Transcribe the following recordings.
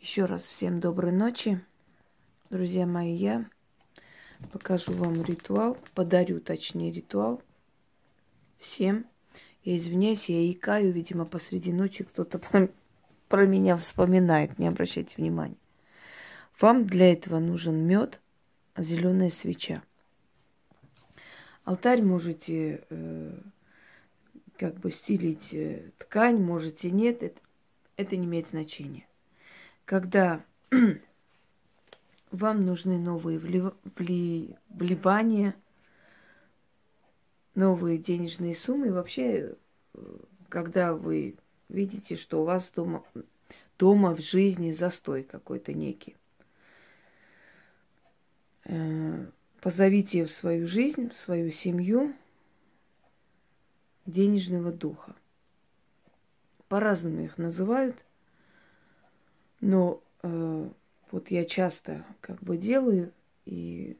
Еще раз всем доброй ночи. Друзья мои, я покажу вам ритуал, подарю точнее ритуал всем. Я извиняюсь, я икаю, видимо, посреди ночи кто-то про, меня вспоминает, не обращайте внимания. Вам для этого нужен мед, зеленая свеча. Алтарь можете э, как бы стелить э, ткань, можете нет, это, это не имеет значения когда вам нужны новые вливания, новые денежные суммы, и вообще, когда вы видите, что у вас дома, дома в жизни застой какой-то некий. Э, позовите в свою жизнь, в свою семью денежного духа. По-разному их называют – но э, вот я часто как бы делаю и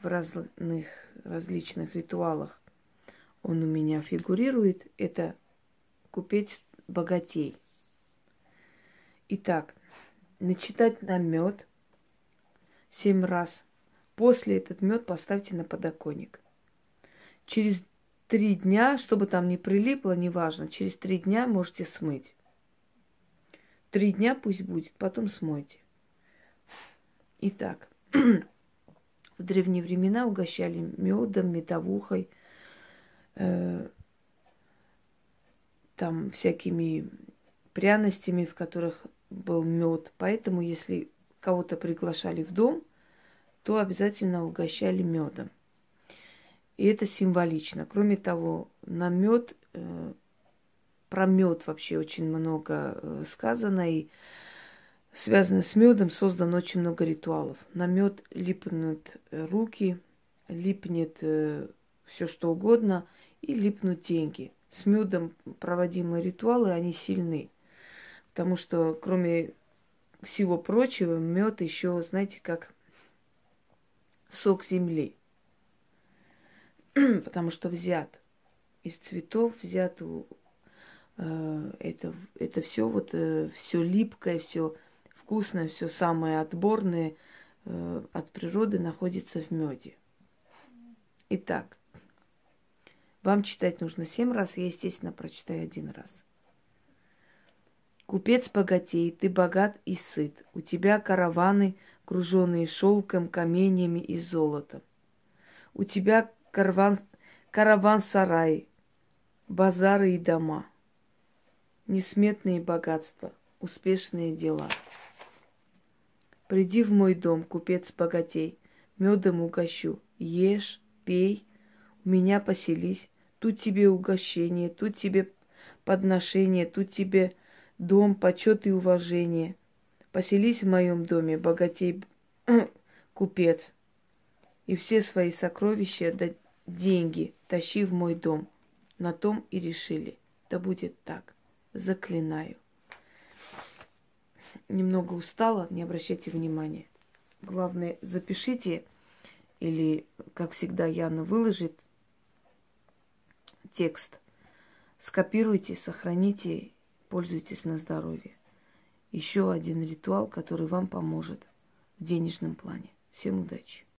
в разных различных ритуалах он у меня фигурирует. Это купить богатей. Итак, начитать на мед семь раз. После этот мед поставьте на подоконник. Через три дня, чтобы там не прилипло, неважно, через три дня можете смыть. Три дня пусть будет, потом смойте. Итак, в древние времена угощали медом, медовухой, э, там всякими пряностями, в которых был мед. Поэтому, если кого-то приглашали в дом, то обязательно угощали медом. И это символично. Кроме того, на мед э, про мед вообще очень много э, сказано, и связано с медом создано очень много ритуалов. На мед липнут э, руки, липнет э, все что угодно, и липнут деньги. С медом проводимые ритуалы, они сильны. Потому что, кроме всего прочего, мед еще, знаете, как сок земли. Потому что взят из цветов, взят Э, это, это все вот э, все липкое, все вкусное, все самое отборное э, от природы находится в меде. Итак, вам читать нужно семь раз, я, естественно, прочитаю один раз. Купец богатей, ты богат и сыт. У тебя караваны, груженные шелком, каменьями и золотом. У тебя караван, караван-сарай, базары и дома – несметные богатства, успешные дела. Приди в мой дом, купец богатей, медом угощу, ешь, пей, у меня поселись, тут тебе угощение, тут тебе подношение, тут тебе дом, почет и уважение. Поселись в моем доме, богатей, купец, и все свои сокровища да деньги тащи в мой дом. На том и решили. Да будет так заклинаю. Немного устала, не обращайте внимания. Главное, запишите или, как всегда, Яна выложит текст. Скопируйте, сохраните, пользуйтесь на здоровье. Еще один ритуал, который вам поможет в денежном плане. Всем удачи!